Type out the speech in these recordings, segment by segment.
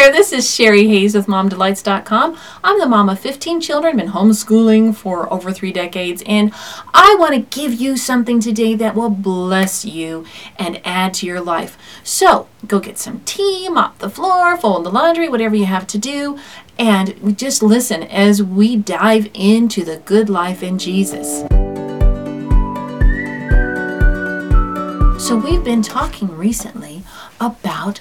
there, this is Sherry Hayes with MomDelights.com. I'm the mom of 15 children, been homeschooling for over three decades, and I want to give you something today that will bless you and add to your life. So go get some tea, mop the floor, fold the laundry, whatever you have to do, and just listen as we dive into the good life in Jesus. So, we've been talking recently about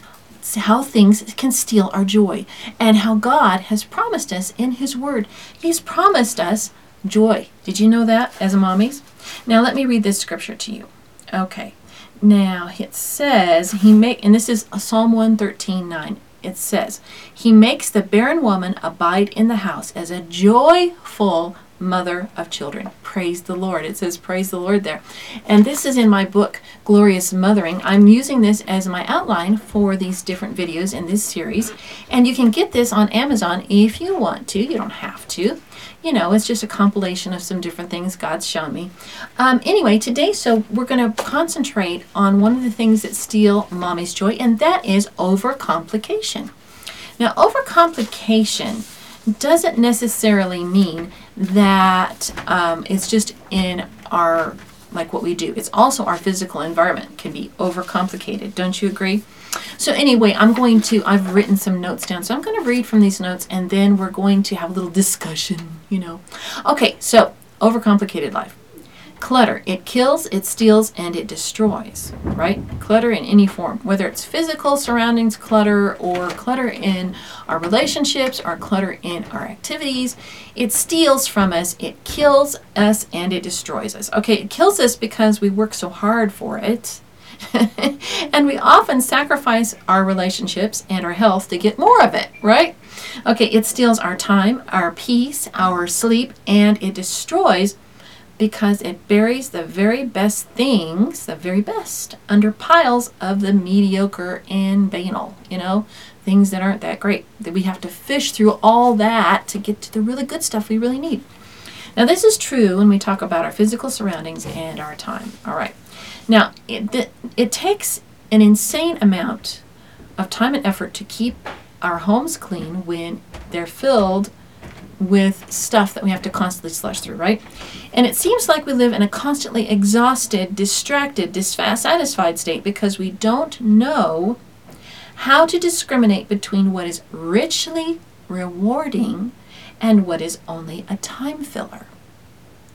how things can steal our joy and how God has promised us in His Word. He's promised us joy. Did you know that as a mommies? Now, let me read this scripture to you. Okay. Now, it says, He make, and this is Psalm 113 9. It says, He makes the barren woman abide in the house as a joyful mother of children. Praise the Lord. It says, Praise the Lord there. And this is in my book, Glorious Mothering. I'm using this as my outline for these different videos in this series. And you can get this on Amazon if you want to. You don't have to. You know, it's just a compilation of some different things God's shown me. Um, anyway, today, so we're going to concentrate on one of the things that steal mommy's joy, and that is overcomplication. Now, overcomplication doesn't necessarily mean that um, it's just in our like what we do. It's also our physical environment can be overcomplicated. Don't you agree? So anyway, I'm going to I've written some notes down. So I'm going to read from these notes and then we're going to have a little discussion, you know. Okay, so overcomplicated life. Clutter. It kills, it steals, and it destroys, right? Clutter in any form, whether it's physical surroundings clutter or clutter in our relationships or clutter in our activities. It steals from us, it kills us, and it destroys us. Okay, it kills us because we work so hard for it. and we often sacrifice our relationships and our health to get more of it, right? Okay, it steals our time, our peace, our sleep, and it destroys because it buries the very best things, the very best, under piles of the mediocre and banal, you know, things that aren't that great. That we have to fish through all that to get to the really good stuff we really need. Now, this is true when we talk about our physical surroundings and our time. All right. Now, it, it takes an insane amount of time and effort to keep our homes clean when they're filled with stuff that we have to constantly slush through, right? And it seems like we live in a constantly exhausted, distracted, dissatisfied state because we don't know how to discriminate between what is richly rewarding and what is only a time filler.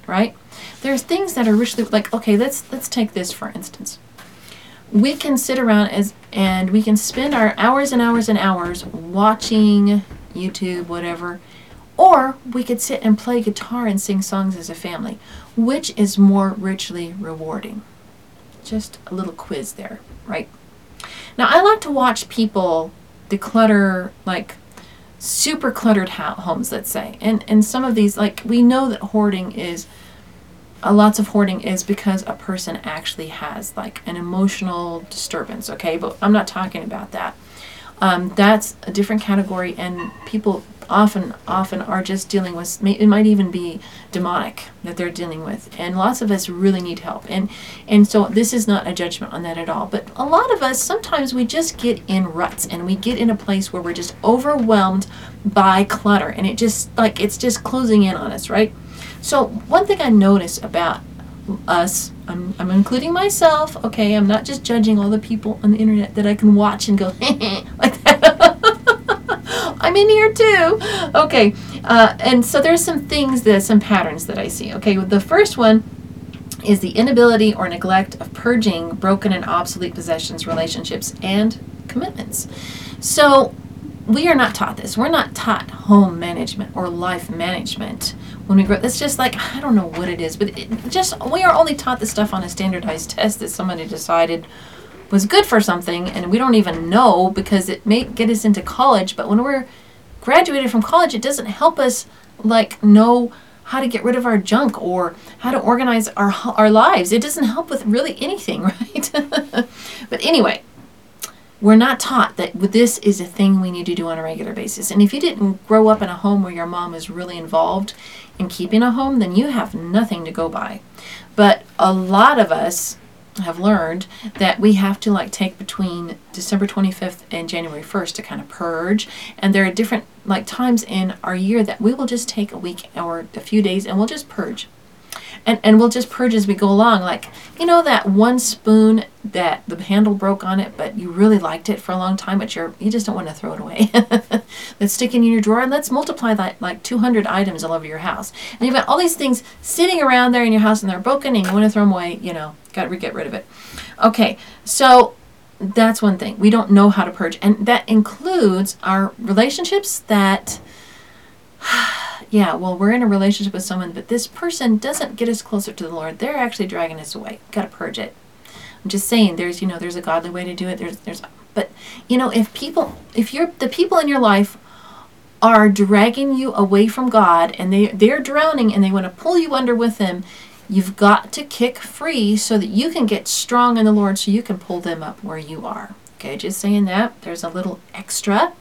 Right? There's things that are richly like okay, let's let's take this for instance. We can sit around as and we can spend our hours and hours and hours watching YouTube, whatever, or we could sit and play guitar and sing songs as a family. Which is more richly rewarding? Just a little quiz there, right? Now, I like to watch people declutter, like super cluttered homes, let's say. And, and some of these, like, we know that hoarding is, uh, lots of hoarding is because a person actually has, like, an emotional disturbance, okay? But I'm not talking about that. Um, that's a different category, and people often often are just dealing with it might even be demonic that they're dealing with. And lots of us really need help. And and so this is not a judgment on that at all. But a lot of us sometimes we just get in ruts and we get in a place where we're just overwhelmed by clutter. And it just like it's just closing in on us right? So one thing i notice about us I'm, I'm including myself okay? I'm not just judging all the people on the internet that i can watch and go like I'm in here too. Okay, uh, and so there's some things that some patterns that I see. Okay, the first one is the inability or neglect of purging broken and obsolete possessions, relationships, and commitments. So we are not taught this. We're not taught home management or life management when we grow. Up, it's just like I don't know what it is, but it just we are only taught this stuff on a standardized test that somebody decided was good for something and we don't even know because it may get us into college but when we're graduated from college it doesn't help us like know how to get rid of our junk or how to organize our our lives. It doesn't help with really anything right? But anyway we're not taught that this is a thing we need to do on a regular basis. And if you didn't grow up in a home where your mom is really involved in keeping a home then you have nothing to go by. But a lot of us have learned that we have to like take between December 25th and January 1st to kind of purge. And there are different like times in our year that we will just take a week or a few days and we'll just purge and and we'll just purge as we go along. Like you know that one spoon that the handle broke on it, but you really liked it for a long time, but you're you just don't want to throw it away. let's stick it in your drawer and let's multiply that like 200 items all over your house. And you've got all these things sitting around there in your house and they're broken and you want to throw them away. You know, got to get rid of it. Okay, so that's one thing we don't know how to purge, and that includes our relationships that yeah, well, we're in a relationship with someone, but this person doesn't get us closer to the Lord. They're actually dragging us away. Got to purge it. I'm just saying, there's you know, there's a godly way to do it. There's there's, but you know, if people, if you're the people in your life are dragging you away from God and they they're drowning and they want to pull you under with them, you've got to kick free so that you can get strong in the Lord, so you can pull them up where you are. Okay, just saying that. There's a little extra.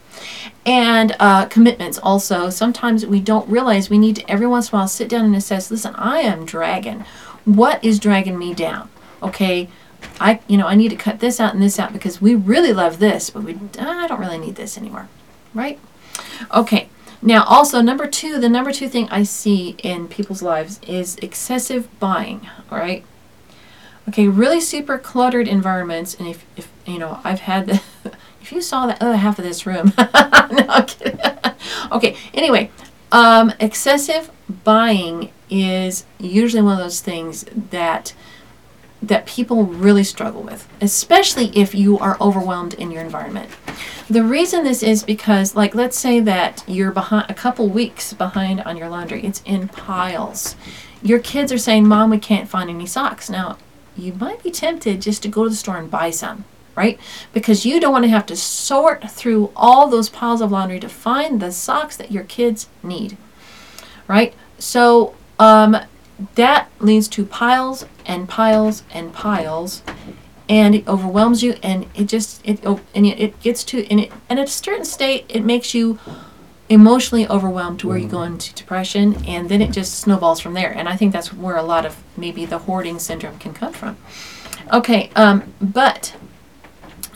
And uh, commitments also. Sometimes we don't realize we need to every once in a while sit down and assess listen, I am dragging. What is dragging me down? Okay, I you know I need to cut this out and this out because we really love this, but we I don't really need this anymore, right? Okay. Now also number two, the number two thing I see in people's lives is excessive buying. All right. Okay, really super cluttered environments, and if, if you know I've had the if you saw the other half of this room. no, okay, anyway, um, excessive buying is usually one of those things that that people really struggle with, especially if you are overwhelmed in your environment. The reason this is because, like, let's say that you're behind a couple weeks behind on your laundry, it's in piles. Your kids are saying, Mom, we can't find any socks. Now, you might be tempted just to go to the store and buy some right? Because you don't want to have to sort through all those piles of laundry to find the socks that your kids need, right? So um, that leads to piles and piles and piles, and it overwhelms you, and it just it oh, and it gets to and it and at a certain state it makes you emotionally overwhelmed to where you go mm-hmm. into depression and then it just snowballs from there and i think that's where a lot of maybe the hoarding syndrome can come from okay um, but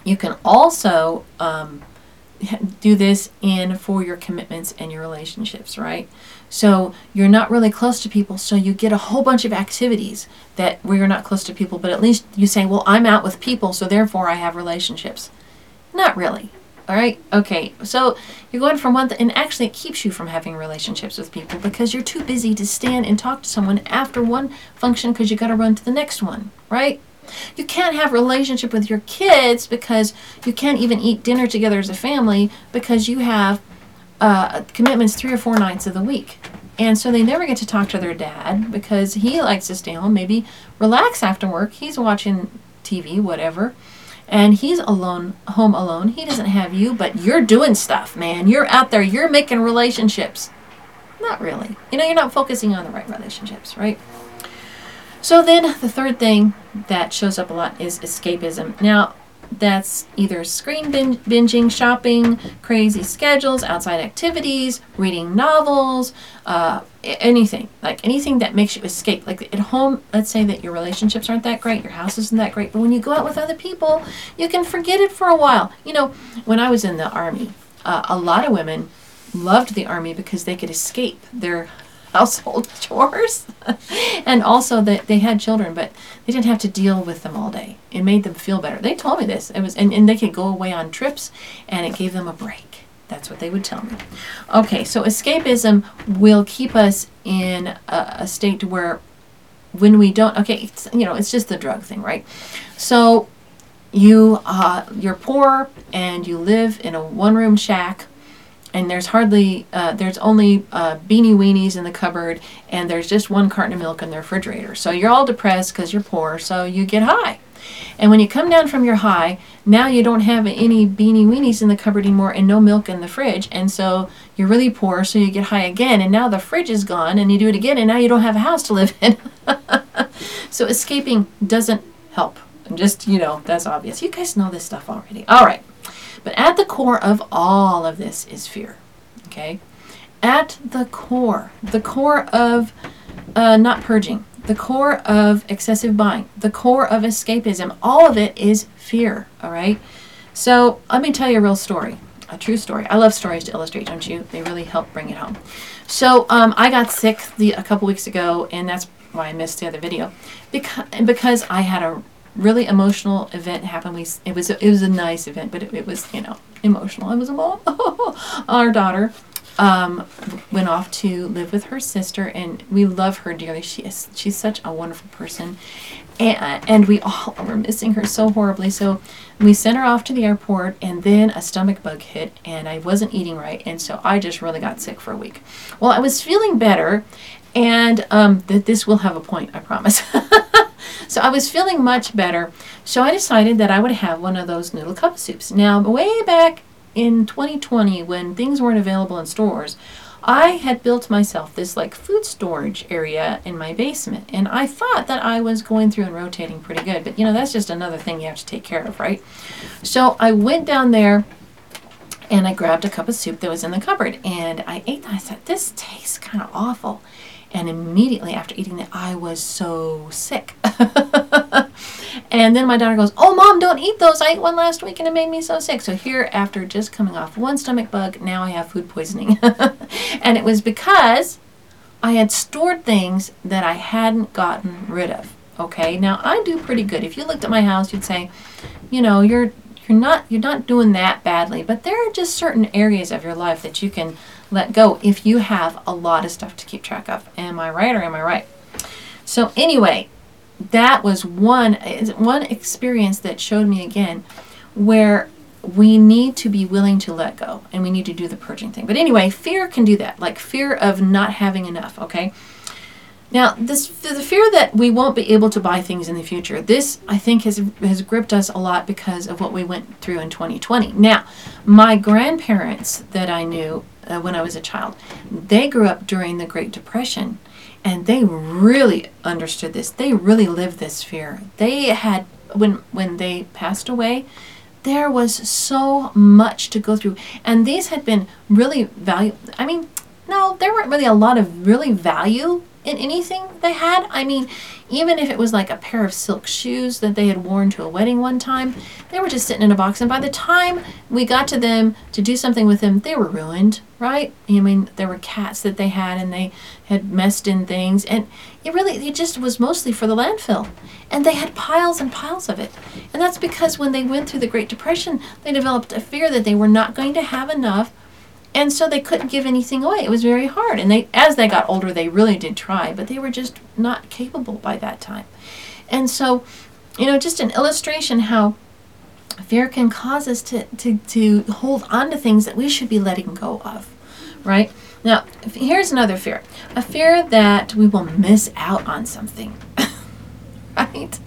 you can also um, do this in for your commitments and your relationships, right? So you're not really close to people, so you get a whole bunch of activities that where you're not close to people, but at least you say, well, I'm out with people, so therefore I have relationships. Not really. All right. Okay. So you're going from one, th- and actually it keeps you from having relationships with people because you're too busy to stand and talk to someone after one function because you got to run to the next one, right? You can't have relationship with your kids because you can't even eat dinner together as a family because you have uh, commitments three or four nights of the week. And so they never get to talk to their dad because he likes to stay home, maybe relax after work. He's watching TV, whatever. And he's alone, home alone. He doesn't have you, but you're doing stuff, man. You're out there, you're making relationships. Not really. You know, you're not focusing on the right relationships, right? So then the third thing that shows up a lot is escapism. Now, that's either screen binging, shopping, crazy schedules, outside activities, reading novels, uh, anything. Like anything that makes you escape. Like at home, let's say that your relationships aren't that great, your house isn't that great, but when you go out with other people, you can forget it for a while. You know, when I was in the army, uh, a lot of women loved the army because they could escape their household chores. and also that they had children, but they didn't have to deal with them all day. It made them feel better. They told me this. It was and, and they could go away on trips and it gave them a break. That's what they would tell me. Okay, so escapism will keep us in a, a state where when we don't okay, you know, it's just the drug thing, right? So you uh, you're poor and you live in a one room shack and there's hardly uh, there's only uh, beanie weenies in the cupboard and there's just one carton of milk in the refrigerator. So you're all depressed because you're poor so you get high. And when you come down from your high now you don't have any beanie weenies in the cupboard anymore and no milk in the fridge and so you're really poor so you get high again and now the fridge is gone and you do it again and now you don't have a house to live in. So escaping doesn't help. Just you know that's obvious. You guys know this stuff already. All right but at the core of all of this is fear. Okay? At the core, the core of uh, not purging, the core of excessive buying, the core of escapism, all of it is fear, all right? So let me tell you a real story, a true story. I love stories to illustrate, don't you? They really help bring it home. So um, I got sick the, a couple weeks ago, and that's why I missed the other video, because because I had a really emotional event happened. We it was it was a nice event, but it, it was you know emotional. It was a mom. Our daughter um, went off to live with her sister, and we love her dearly. She is she's such a wonderful person, and, and we all were missing her so horribly. So we sent her off to the airport, and then a stomach bug hit, and I wasn't eating right, and so I just really got sick for a week. Well, I was feeling better, and um, that this will have a point, I promise. so I was feeling much better, so I decided that I would have one of those noodle cup soups. Now, way back in 2020 when things weren't available in stores, I had built myself this like food storage area in my basement and I thought that I was going through and rotating pretty good, but you know, that's just another thing you have to take care of, right? So I went down there and I grabbed a cup of soup that was in the cupboard and I ate that. I said, this tastes kind of awful. And immediately after eating it, I was so sick. and then my daughter goes, Oh, mom, don't eat those. I ate one last week and it made me so sick. So, here, after just coming off one stomach bug, now I have food poisoning. and it was because I had stored things that I hadn't gotten rid of. Okay, now I do pretty good. If you looked at my house, you'd say, you know, you're you're not you're not doing that badly, but there are just certain areas of your life that you can let go if you have a lot of stuff to keep track of. Am I right or am I right? So anyway, that was one one experience that showed me again where we need to be willing to let go and we need to do the purging thing. But anyway, fear can do that, like fear of not having enough, okay? Now, this the fear that we won't be able to buy things in the future. This I think has has gripped us a lot because of what we went through in 2020. Now, my grandparents that I knew uh, when I was a child. They grew up during the Great Depression and they really understood this. They really lived this fear. They had when when they passed away, there was so much to go through and these had been really value I mean, no, there weren't really a lot of really value in anything they had. I mean, even if it was like a pair of silk shoes that they had worn to a wedding one time, they were just sitting in a box. And by the time we got to them to do something with them, they were ruined, right? I mean, there were cats that they had and they had messed in things. And it really, it just was mostly for the landfill. And they had piles and piles of it. And that's because when they went through the Great Depression, they developed a fear that they were not going to have enough and so they couldn't give anything away. It was very hard. And they, as they got older, they really did try, but they were just not capable by that time. And so, you know, just an illustration how fear can cause us to, to, to hold on to things that we should be letting go of, right? Now, here's another fear a fear that we will miss out on something, right?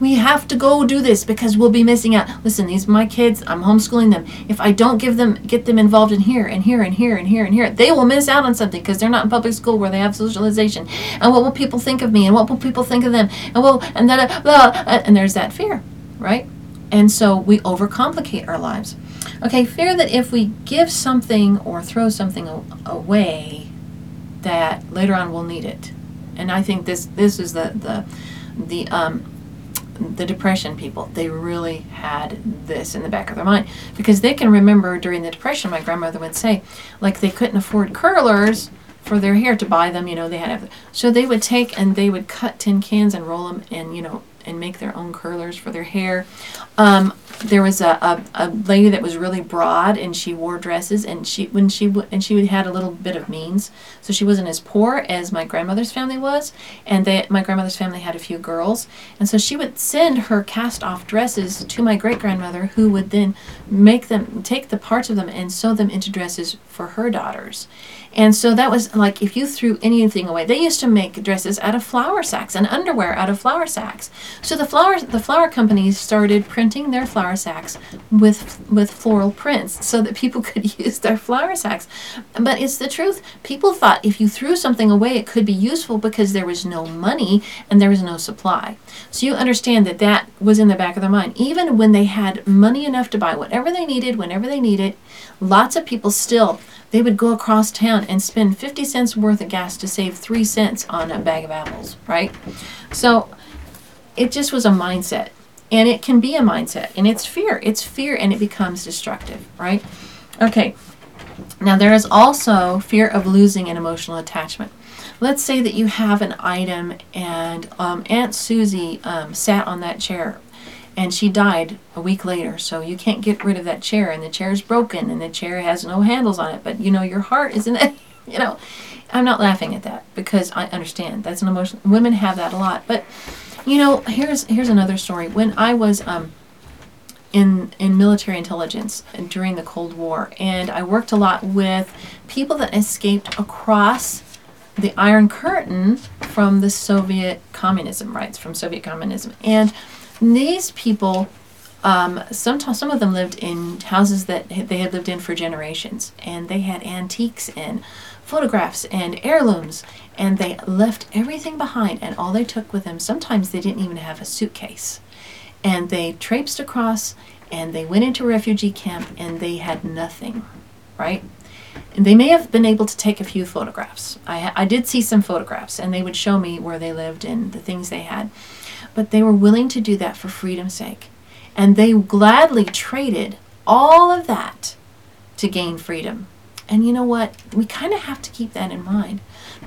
We have to go do this because we'll be missing out. Listen, these are my kids, I'm homeschooling them. If I don't give them get them involved in here and here and here and here and here, they will miss out on something because they're not in public school where they have socialization. And what will people think of me? And what will people think of them? And well, and then blah, and there's that fear, right? And so we overcomplicate our lives. Okay, fear that if we give something or throw something away, that later on we'll need it. And I think this this is the the the um, the depression people they really had this in the back of their mind. Because they can remember during the depression my grandmother would say like they couldn't afford curlers for their hair to buy them you know they had so they would take and they would cut tin cans and roll them and you know and make their own curlers for their hair. Um, there was a, a, a, lady that was really broad and she wore dresses and she when she and she had a little bit of means. So she wasn't as poor as my grandmother's family was and they, my grandmother's family had a few girls. And so she would send her cast off dresses to my great grandmother who would then make them take the parts of them and sew them into dresses for her daughters and so that was like if you threw anything away they used to make dresses out of flour sacks and underwear out of flour sacks so the flour the flour companies started printing their flour sacks with with floral prints so that people could use their flour sacks. But it's the truth. People thought if you threw something away, it could be useful because there was no money and there was no supply. So you understand that that was in the back of their mind. Even when they had money enough to buy whatever they needed, whenever they needed, lots of people still they would go across town and spend 50 cents worth of gas to save 3 cents on a bag of apples, right? So it just was a mindset. And it can be a mindset. And it's fear. It's fear and it becomes destructive, right? Okay. Now, there is also fear of losing an emotional attachment. Let's say that you have an item and um, Aunt Susie um, sat on that chair and she died a week later. So you can't get rid of that chair, and the chair is broken, and the chair has no handles on it. But you know, your heart is in it. you know, I'm not laughing at that because I understand that's an emotion. Women have that a lot, but you know, here's here's another story. When I was um, in in military intelligence during the Cold War, and I worked a lot with people that escaped across the Iron Curtain from the Soviet communism, right? From Soviet communism, and these people. Um, sometimes some of them lived in houses that they had lived in for generations, and they had antiques and photographs and heirlooms, and they left everything behind. And all they took with them, sometimes they didn't even have a suitcase, and they traipsed across and they went into a refugee camp and they had nothing, right? And they may have been able to take a few photographs. I, I did see some photographs, and they would show me where they lived and the things they had. But they were willing to do that for freedom's sake. And they gladly traded all of that to gain freedom. And you know what? We kind of have to keep that in mind.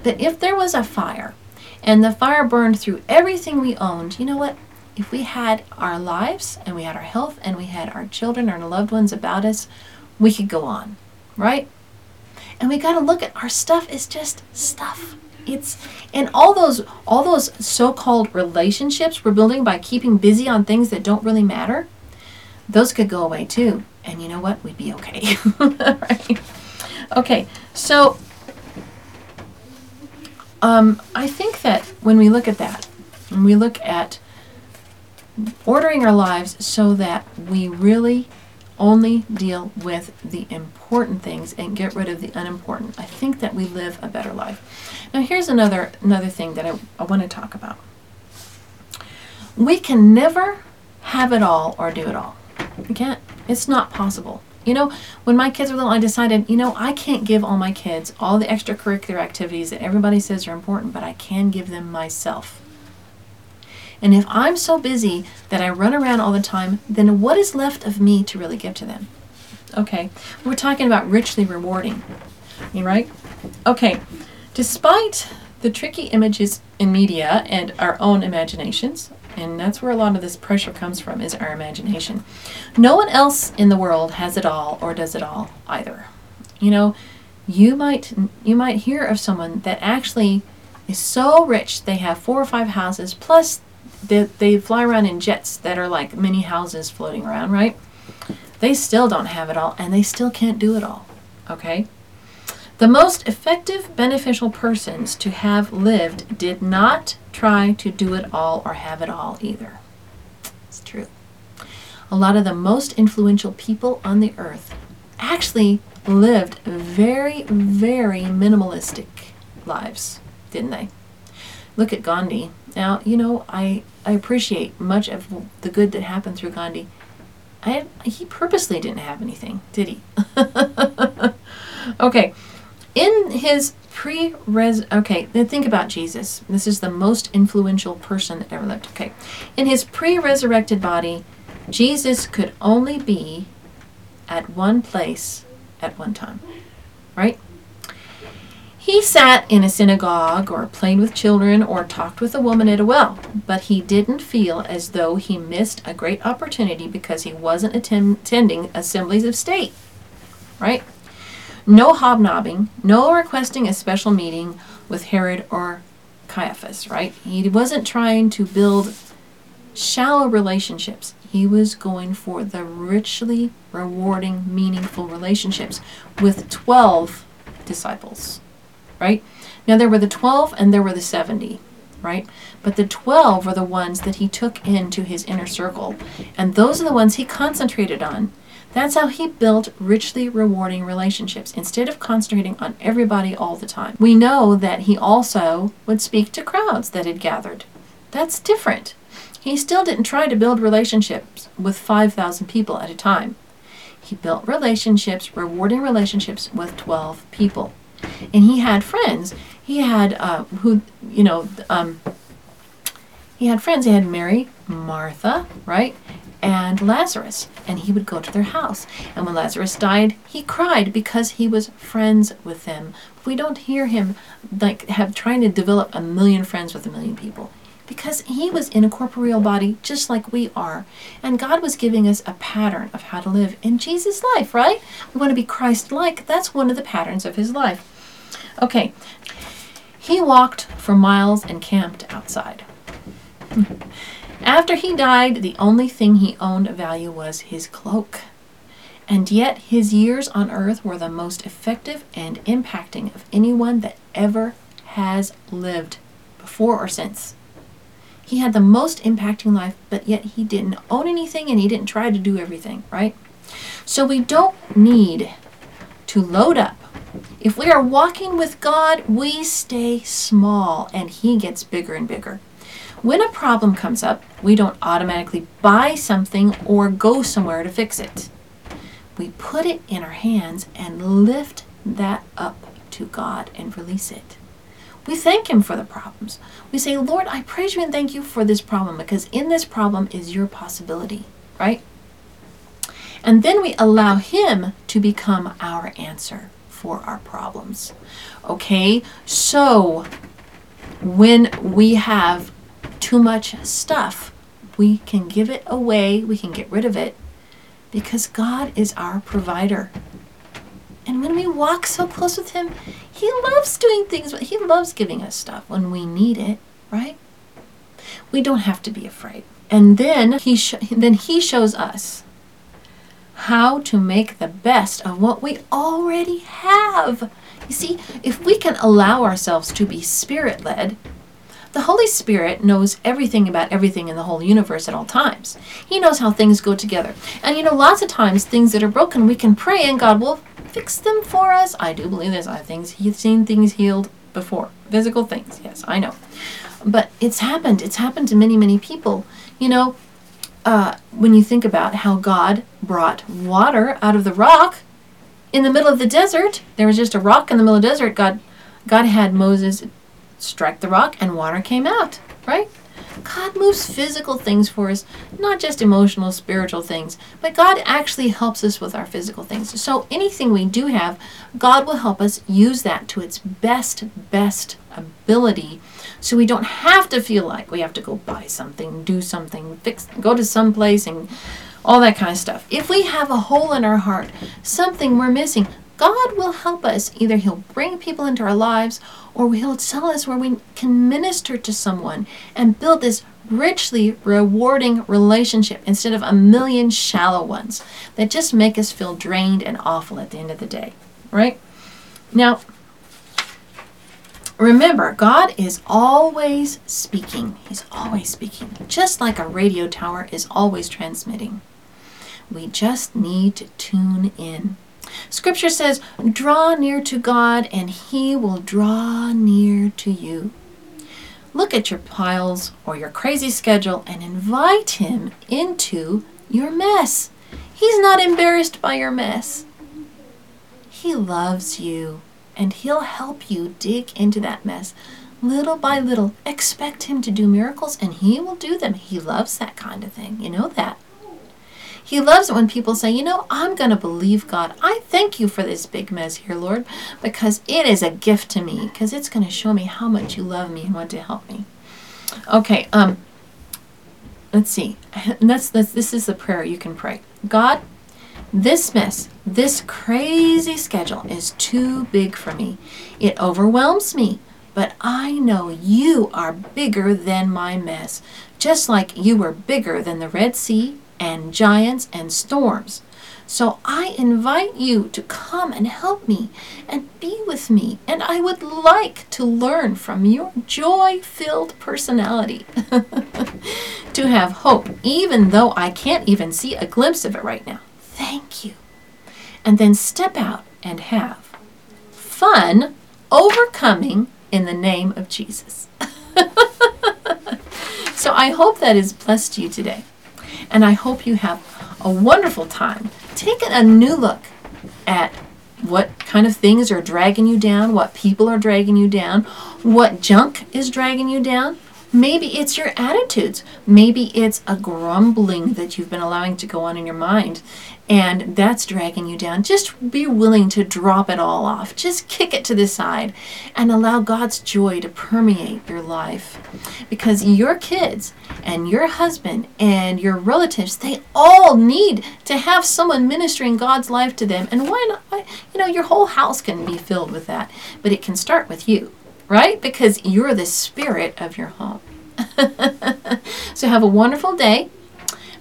That if there was a fire and the fire burned through everything we owned, you know what? If we had our lives and we had our health and we had our children our loved ones about us, we could go on, right? And we got to look at our stuff is just stuff it's and all those all those so-called relationships we're building by keeping busy on things that don't really matter those could go away too and you know what we'd be okay right okay so um, i think that when we look at that when we look at ordering our lives so that we really only deal with the important things and get rid of the unimportant. I think that we live a better life. Now here's another another thing that I, I want to talk about. We can never have it all or do it all. We can't. It's not possible. You know, when my kids were little, I decided, you know, I can't give all my kids all the extracurricular activities that everybody says are important, but I can give them myself. And if I'm so busy that I run around all the time, then what is left of me to really give to them? Okay, we're talking about richly rewarding, you right? Okay, despite the tricky images in media and our own imaginations, and that's where a lot of this pressure comes from is our imagination. No one else in the world has it all or does it all either. You know, you might you might hear of someone that actually is so rich they have four or five houses plus they, they fly around in jets that are like mini houses floating around, right? They still don't have it all and they still can't do it all. Okay? The most effective, beneficial persons to have lived did not try to do it all or have it all either. It's true. A lot of the most influential people on the earth actually lived very, very minimalistic lives, didn't they? Look at Gandhi. Now, you know, I, I appreciate much of the good that happened through Gandhi. I, he purposely didn't have anything, did he? okay. In his pre res okay, then think about Jesus. This is the most influential person that ever lived. Okay. In his pre resurrected body, Jesus could only be at one place at one time. Right? He sat in a synagogue or played with children or talked with a woman at a well, but he didn't feel as though he missed a great opportunity because he wasn't attending assemblies of state. Right? No hobnobbing, no requesting a special meeting with Herod or Caiaphas, right? He wasn't trying to build shallow relationships. He was going for the richly rewarding, meaningful relationships with 12 disciples right? Now there were the 12 and there were the 70. right? But the 12 were the ones that he took into his inner circle. And those are the ones he concentrated on. That's how he built richly rewarding relationships instead of concentrating on everybody all the time. We know that he also would speak to crowds that had gathered. That's different. He still didn't try to build relationships with 5,000 people at a time. He built relationships, rewarding relationships with 12 people. And he had friends. He had, uh, who, you know, um, he had friends. He had Mary, Martha, right? And Lazarus. And he would go to their house. And when Lazarus died, he cried because he was friends with them. We don't hear him like have trying to develop a million friends with a million people because he was in a corporeal body just like we are. And God was giving us a pattern of how to live in Jesus' life, right? We want to be Christ like. That's one of the patterns of his life. Okay. He walked for miles and camped outside. Hmm. After he died, the only thing he owned of value was his cloak. And yet, his years on earth were the most effective and impacting of anyone that ever has lived, before or since. He had the most impacting life, but yet he didn't own anything and he didn't try to do everything, right? So we don't need to load up. If we are walking with God, we stay small and he gets bigger and bigger. When a problem comes up, we don't automatically buy something or go somewhere to fix it. We put it in our hands and lift that up to God and release it. We thank Him for the problems. We say, Lord, I praise you and thank you for this problem because in this problem is your possibility, right? And then we allow Him to become our answer for our problems. Okay, so when we have too much stuff, we can give it away, we can get rid of it because God is our provider. And when we walk so close with Him, He loves doing things, He loves giving us stuff when we need it, right? We don't have to be afraid. And then He sh- then He shows us how to make the best of what we already have. You see, if we can allow ourselves to be spirit led, the Holy Spirit knows everything about everything in the whole universe at all times. He knows how things go together. And you know, lots of times things that are broken, we can pray and God will fix them for us. I do believe there's things he's seen things healed before. Physical things, yes, I know. But it's happened. It's happened to many, many people. You know, uh, when you think about how God brought water out of the rock in the middle of the desert, there was just a rock in the middle of the desert. God, God had Moses strike the rock, and water came out. Right? God moves physical things for us, not just emotional, spiritual things, but God actually helps us with our physical things. So anything we do have, God will help us use that to its best, best ability so we don't have to feel like we have to go buy something, do something, fix, go to some place and all that kind of stuff. If we have a hole in our heart, something we're missing, God will help us. Either He'll bring people into our lives or He'll tell us where we can minister to someone and build this richly rewarding relationship instead of a million shallow ones that just make us feel drained and awful at the end of the day. Right? Now, remember, God is always speaking. He's always speaking, just like a radio tower is always transmitting. We just need to tune in. Scripture says, Draw near to God, and He will draw near to you. Look at your piles or your crazy schedule and invite Him into your mess. He's not embarrassed by your mess. He loves you, and He'll help you dig into that mess little by little. Expect Him to do miracles, and He will do them. He loves that kind of thing. You know that. He loves it when people say, you know, I'm going to believe God. I thank you for this big mess here, Lord, because it is a gift to me, because it's going to show me how much you love me and want to help me. Okay, um, let's see. That's, that's, this is the prayer you can pray. God, this mess, this crazy schedule is too big for me. It overwhelms me. But I know you are bigger than my mess, just like you were bigger than the Red Sea and giants and storms. So I invite you to come and help me and be with me. And I would like to learn from your joy filled personality to have hope, even though I can't even see a glimpse of it right now. Thank you. And then step out and have fun overcoming in the name of Jesus. so I hope that has blessed you today. And I hope you have a wonderful time taking a new look at what kind of things are dragging you down, what people are dragging you down, what junk is dragging you down. Maybe it's your attitudes. Maybe it's a grumbling that you've been allowing to go on in your mind and that's dragging you down. Just be willing to drop it all off. Just kick it to the side and allow God's joy to permeate your life. Because your kids and your husband and your relatives, they all need to have someone ministering God's life to them. And why not? You know, your whole house can be filled with that, but it can start with you, right? Because you're the spirit of your home. so have a wonderful day.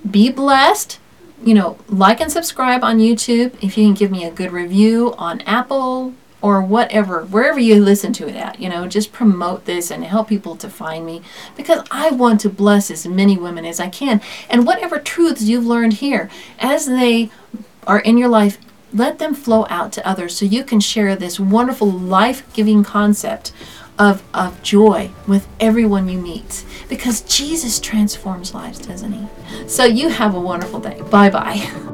Be blessed you know, like and subscribe on YouTube. If you can give me a good review on Apple or whatever, wherever you listen to it at, you know, just promote this and help people to find me because I want to bless as many women as I can. And whatever truths you've learned here, as they are in your life, let them flow out to others so you can share this wonderful life giving concept of, of joy with everyone you meet because Jesus transforms lives, doesn't he? So you have a wonderful day. Bye bye.